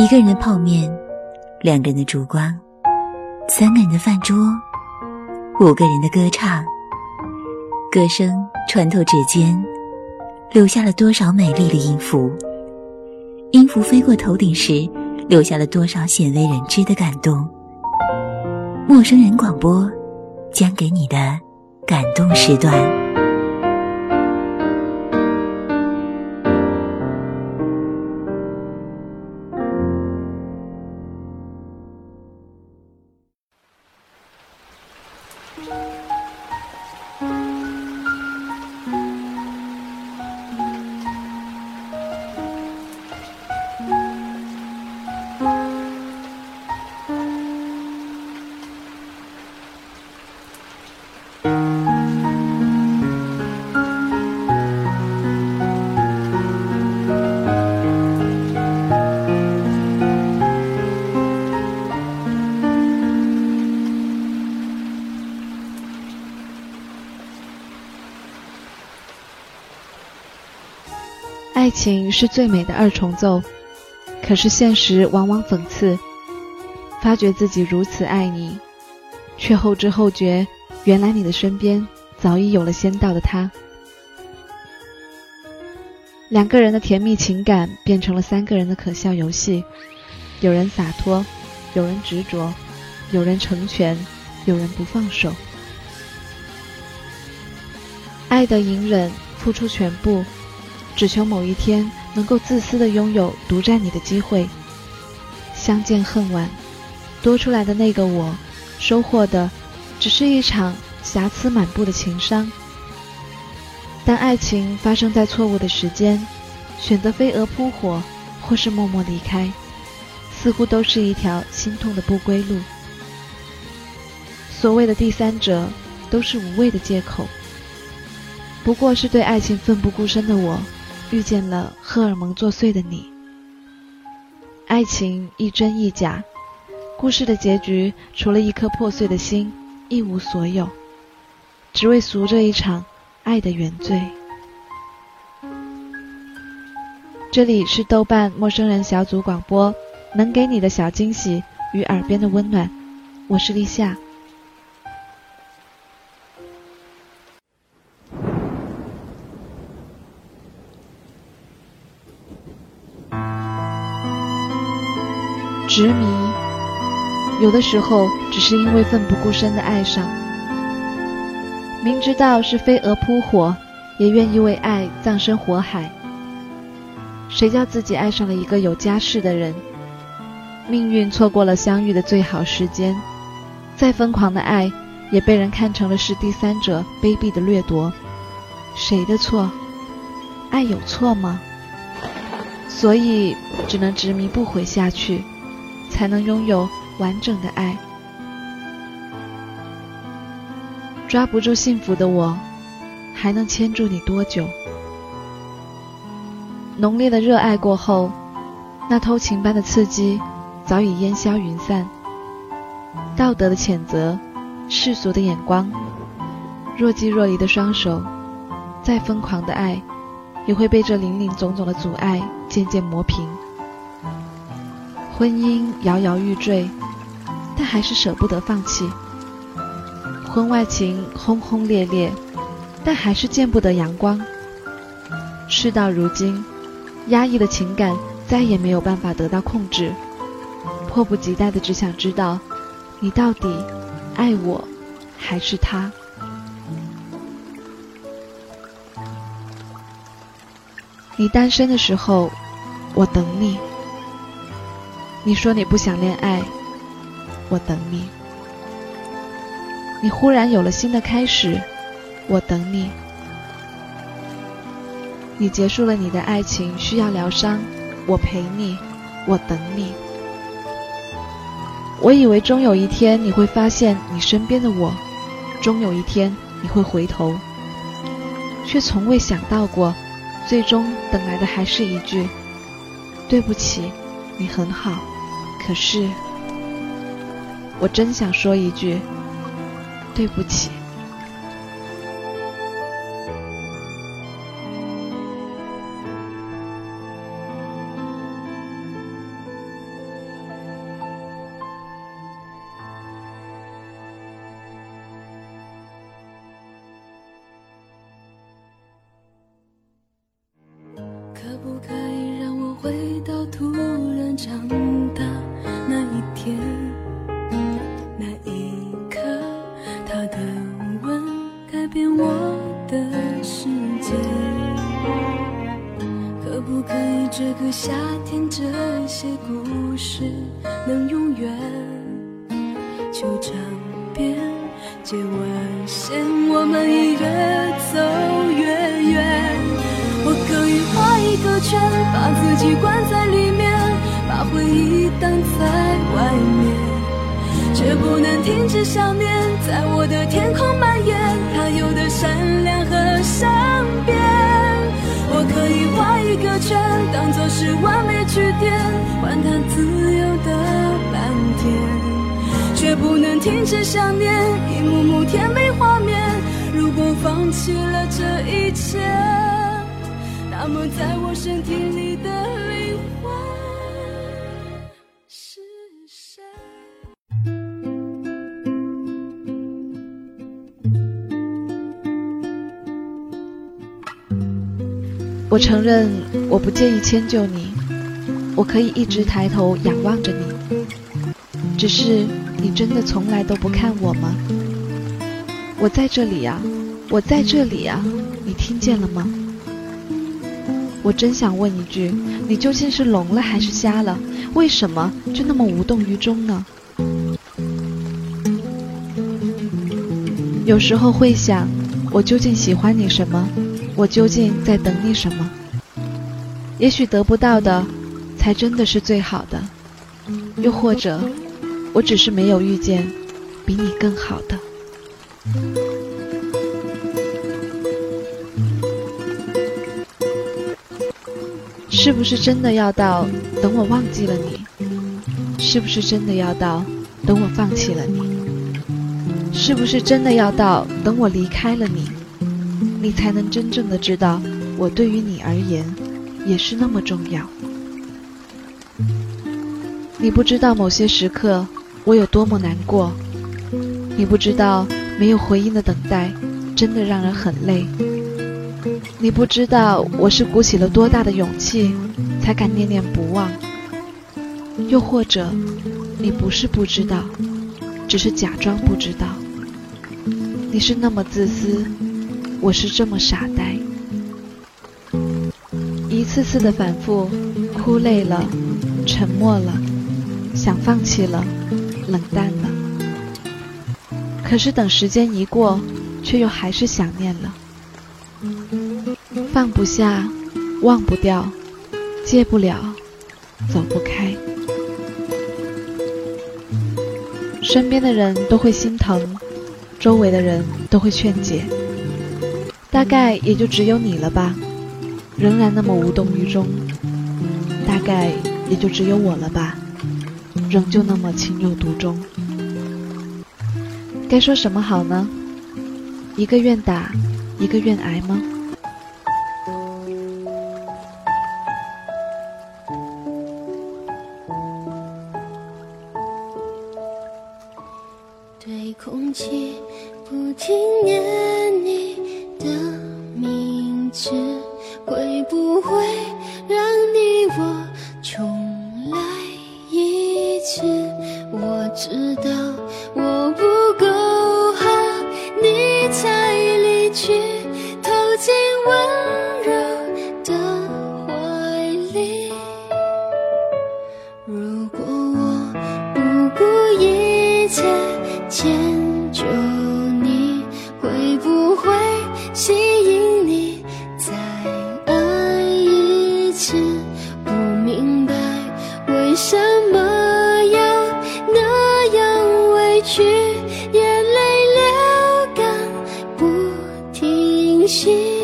一个人的泡面，两个人的烛光，三个人的饭桌，五个人的歌唱。歌声穿透指尖，留下了多少美丽的音符？音符飞过头顶时，留下了多少鲜为人知的感动？陌生人广播，将给你的感动时段。情是最美的二重奏，可是现实往往讽刺。发觉自己如此爱你，却后知后觉，原来你的身边早已有了先到的他。两个人的甜蜜情感变成了三个人的可笑游戏，有人洒脱，有人执着，有人成全，有人不放手。爱的隐忍，付出全部。只求某一天能够自私的拥有独占你的机会。相见恨晚，多出来的那个我，收获的只是一场瑕疵满布的情伤。当爱情发生在错误的时间，选择飞蛾扑火，或是默默离开，似乎都是一条心痛的不归路。所谓的第三者，都是无谓的借口，不过是对爱情奋不顾身的我。遇见了荷尔蒙作祟的你，爱情一真一假，故事的结局除了一颗破碎的心，一无所有，只为赎这一场爱的原罪。这里是豆瓣陌生人小组广播，能给你的小惊喜与耳边的温暖，我是立夏。有的时候只是因为奋不顾身的爱上，明知道是飞蛾扑火，也愿意为爱葬身火海。谁叫自己爱上了一个有家室的人？命运错过了相遇的最好时间，再疯狂的爱，也被人看成了是第三者卑鄙的掠夺。谁的错？爱有错吗？所以只能执迷不悔下去。才能拥有完整的爱。抓不住幸福的我，还能牵住你多久？浓烈的热爱过后，那偷情般的刺激早已烟消云散。道德的谴责，世俗的眼光，若即若离的双手，再疯狂的爱，也会被这林林总总的阻碍渐渐磨平。婚姻摇摇欲坠，但还是舍不得放弃；婚外情轰轰烈烈，但还是见不得阳光。事到如今，压抑的情感再也没有办法得到控制，迫不及待的只想知道，你到底爱我还是他？你单身的时候，我等你。你说你不想恋爱，我等你。你忽然有了新的开始，我等你。你结束了你的爱情，需要疗伤，我陪你，我等你。我以为终有一天你会发现你身边的我，终有一天你会回头，却从未想到过，最终等来的还是一句：对不起。你很好，可是我真想说一句对不起。接完线，我们已越走越远。我可以画一个圈，把自己关在里面，把回忆挡在外面，却不能停止想念，在我的天空蔓延，它有的善良和善变。我可以画一个圈，当作是完美句点，换它自由的蓝天，却不能停止想念，一幕幕甜美画面。如果放弃了这一切。那么，在我身体里的灵魂是谁？我承认，我不介意迁就你，我可以一直抬头仰望着你。只是，你真的从来都不看我吗？我在这里呀，我在这里呀，你听见了吗？我真想问一句，你究竟是聋了还是瞎了？为什么就那么无动于衷呢？有时候会想，我究竟喜欢你什么？我究竟在等你什么？也许得不到的，才真的是最好的。又或者，我只是没有遇见比你更好的。是不是真的要到等我忘记了你？是不是真的要到等我放弃了你？是不是真的要到等我离开了你，你才能真正的知道我对于你而言也是那么重要？你不知道某些时刻我有多么难过，你不知道没有回应的等待真的让人很累。你不知道我是鼓起了多大的勇气，才敢念念不忘。又或者，你不是不知道，只是假装不知道。你是那么自私，我是这么傻呆。一次次的反复，哭累了，沉默了，想放弃了，冷淡了。可是等时间一过，却又还是想念了。放不下，忘不掉，戒不了，走不开。身边的人都会心疼，周围的人都会劝解，大概也就只有你了吧，仍然那么无动于衷。大概也就只有我了吧，仍旧那么情有独钟。该说什么好呢？一个愿打一个愿挨吗？对空气不停念你的名字会不会让你我直到心。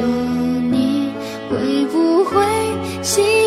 有你会不会心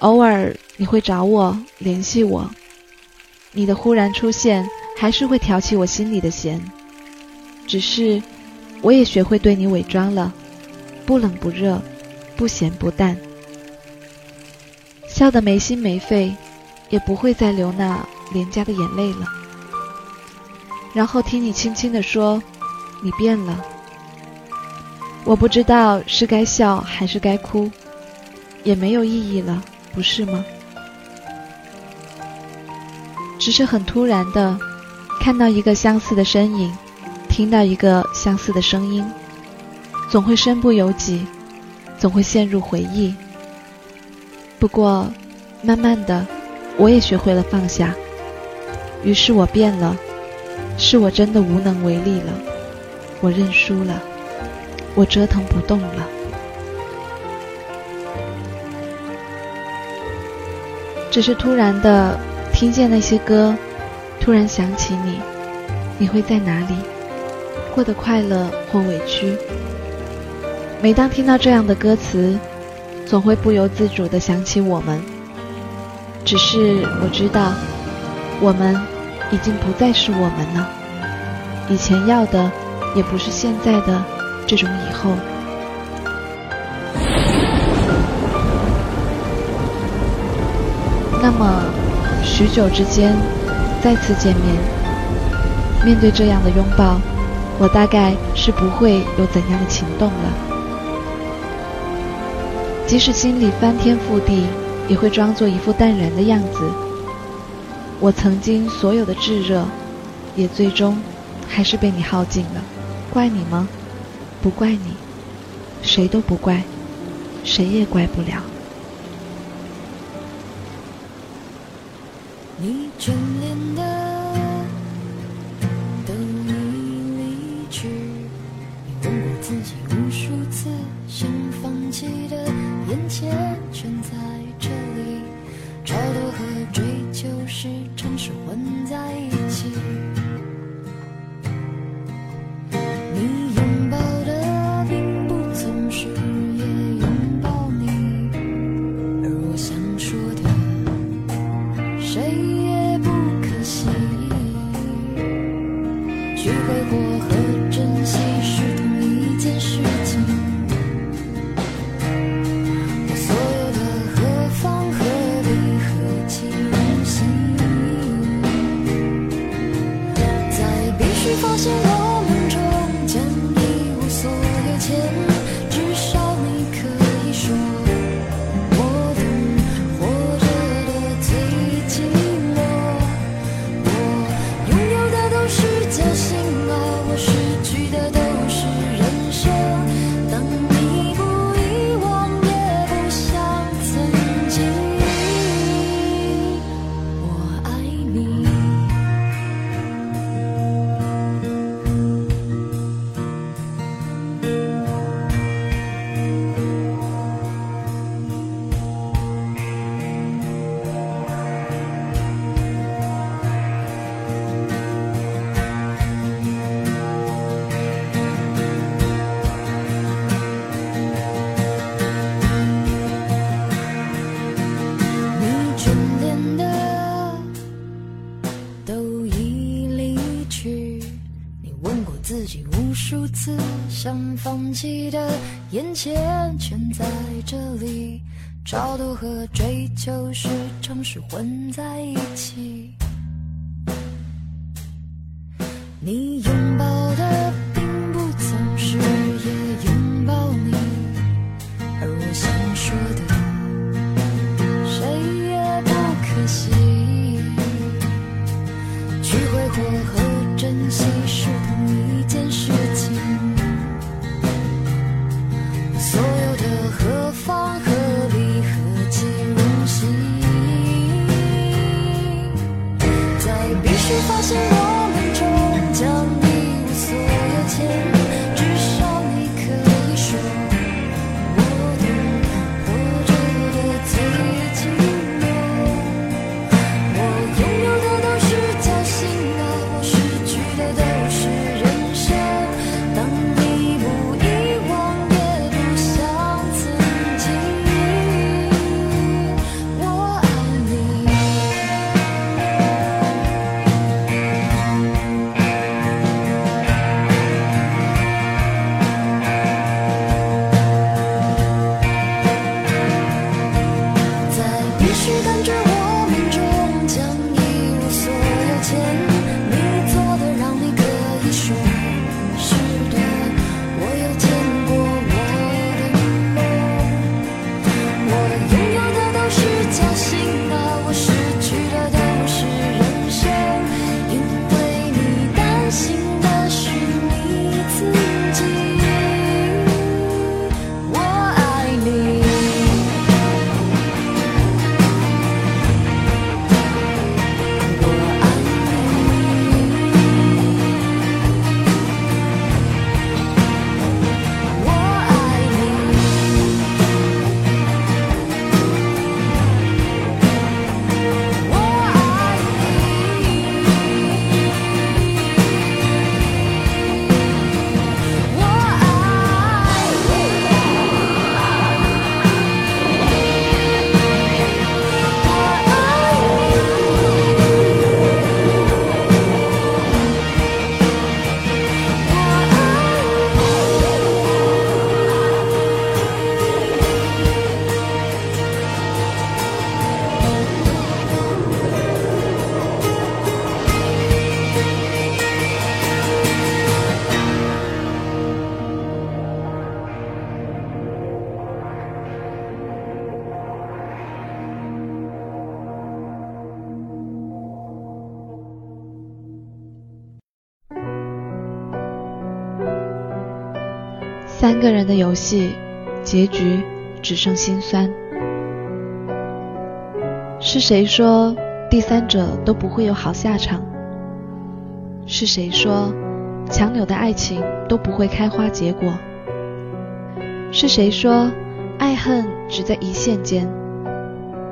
偶尔你会找我联系我，你的忽然出现还是会挑起我心里的弦。只是我也学会对你伪装了，不冷不热，不咸不淡，笑得没心没肺，也不会再流那廉价的眼泪了。然后听你轻轻地说：“你变了。”我不知道是该笑还是该哭，也没有意义了。不是吗？只是很突然的，看到一个相似的身影，听到一个相似的声音，总会身不由己，总会陷入回忆。不过，慢慢的，我也学会了放下。于是我变了，是我真的无能为力了，我认输了，我折腾不动了。只是突然的听见那些歌，突然想起你，你会在哪里？过得快乐或委屈？每当听到这样的歌词，总会不由自主的想起我们。只是我知道，我们已经不再是我们了。以前要的，也不是现在的这种以后。那么，许久之间再次见面，面对这样的拥抱，我大概是不会有怎样的情动了。即使心里翻天覆地，也会装作一副淡然的样子。我曾经所有的炙热，也最终还是被你耗尽了。怪你吗？不怪你，谁都不怪，谁也怪不了。你眷恋的发现想放弃的眼前全在这里，超度和追求时常是混在一起。你拥抱三个人的游戏，结局只剩心酸。是谁说第三者都不会有好下场？是谁说强扭的爱情都不会开花结果？是谁说爱恨只在一线间？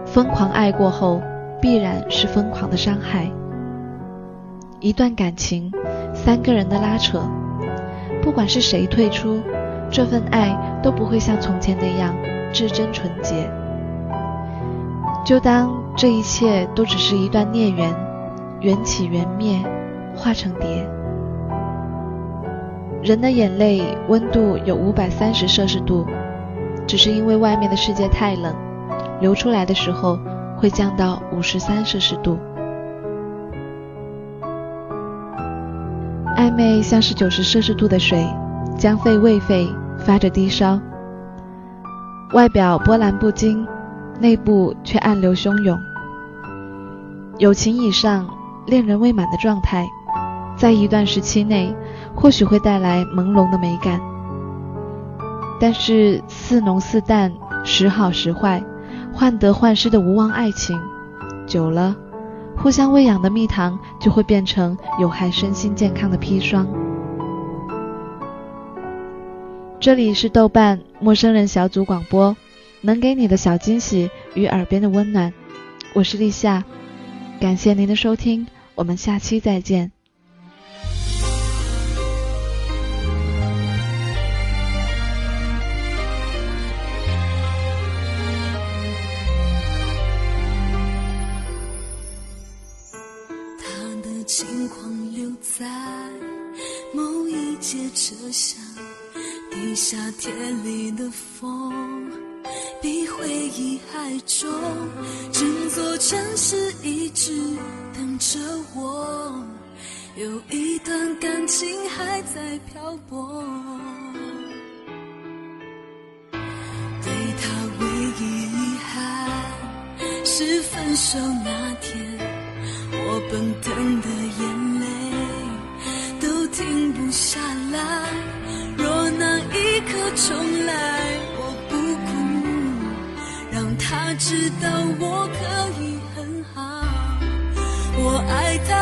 疯狂爱过后，必然是疯狂的伤害。一段感情，三个人的拉扯，不管是谁退出，这份爱都不会像从前那样至真纯洁。就当这一切都只是一段孽缘，缘起缘灭，化成蝶。人的眼泪温度有五百三十摄氏度，只是因为外面的世界太冷，流出来的时候会降到五十三摄氏度。暧昧像是九十摄氏度的水，将肺未沸，发着低烧，外表波澜不惊，内部却暗流汹涌。友情以上，恋人未满的状态，在一段时期内，或许会带来朦胧的美感，但是似浓似淡，时好时坏，患得患失的无望爱情，久了。互相喂养的蜜糖就会变成有害身心健康的砒霜。这里是豆瓣陌生人小组广播，能给你的小惊喜与耳边的温暖，我是立夏，感谢您的收听，我们下期再见。他的轻狂留在某一节车厢夏天里的风，比回忆还重。整座城市一直等着我，有一段感情还在漂泊。对他唯一遗憾是分手那天，我奔腾的眼泪都停不下来，可重来，我不哭，让他知道我可以很好。我爱他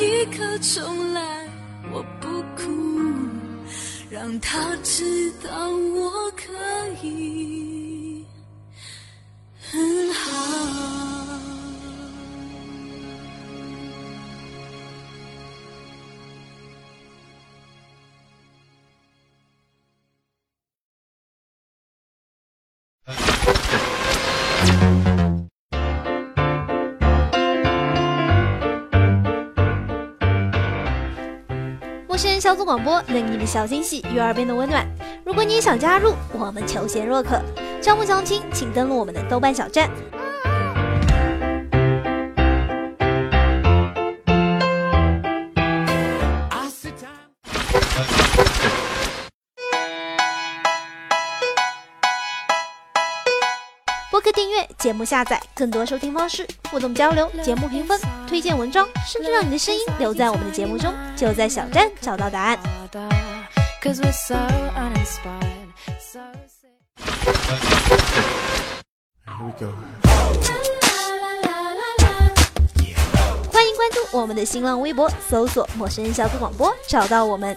一刻重来，我不哭，让他知陌生人小组广播，能给你的小惊喜与耳边的温暖。如果你也想加入，我们求贤若渴。招募相亲，请登录我们的豆瓣小站。节目下载、更多收听方式、互动交流、节目评分、推荐文章，甚至让你的声音留在我们的节目中，就在小站找到答案。欢迎关注我们的新浪微博，搜索“陌生人小组广播”，找到我们。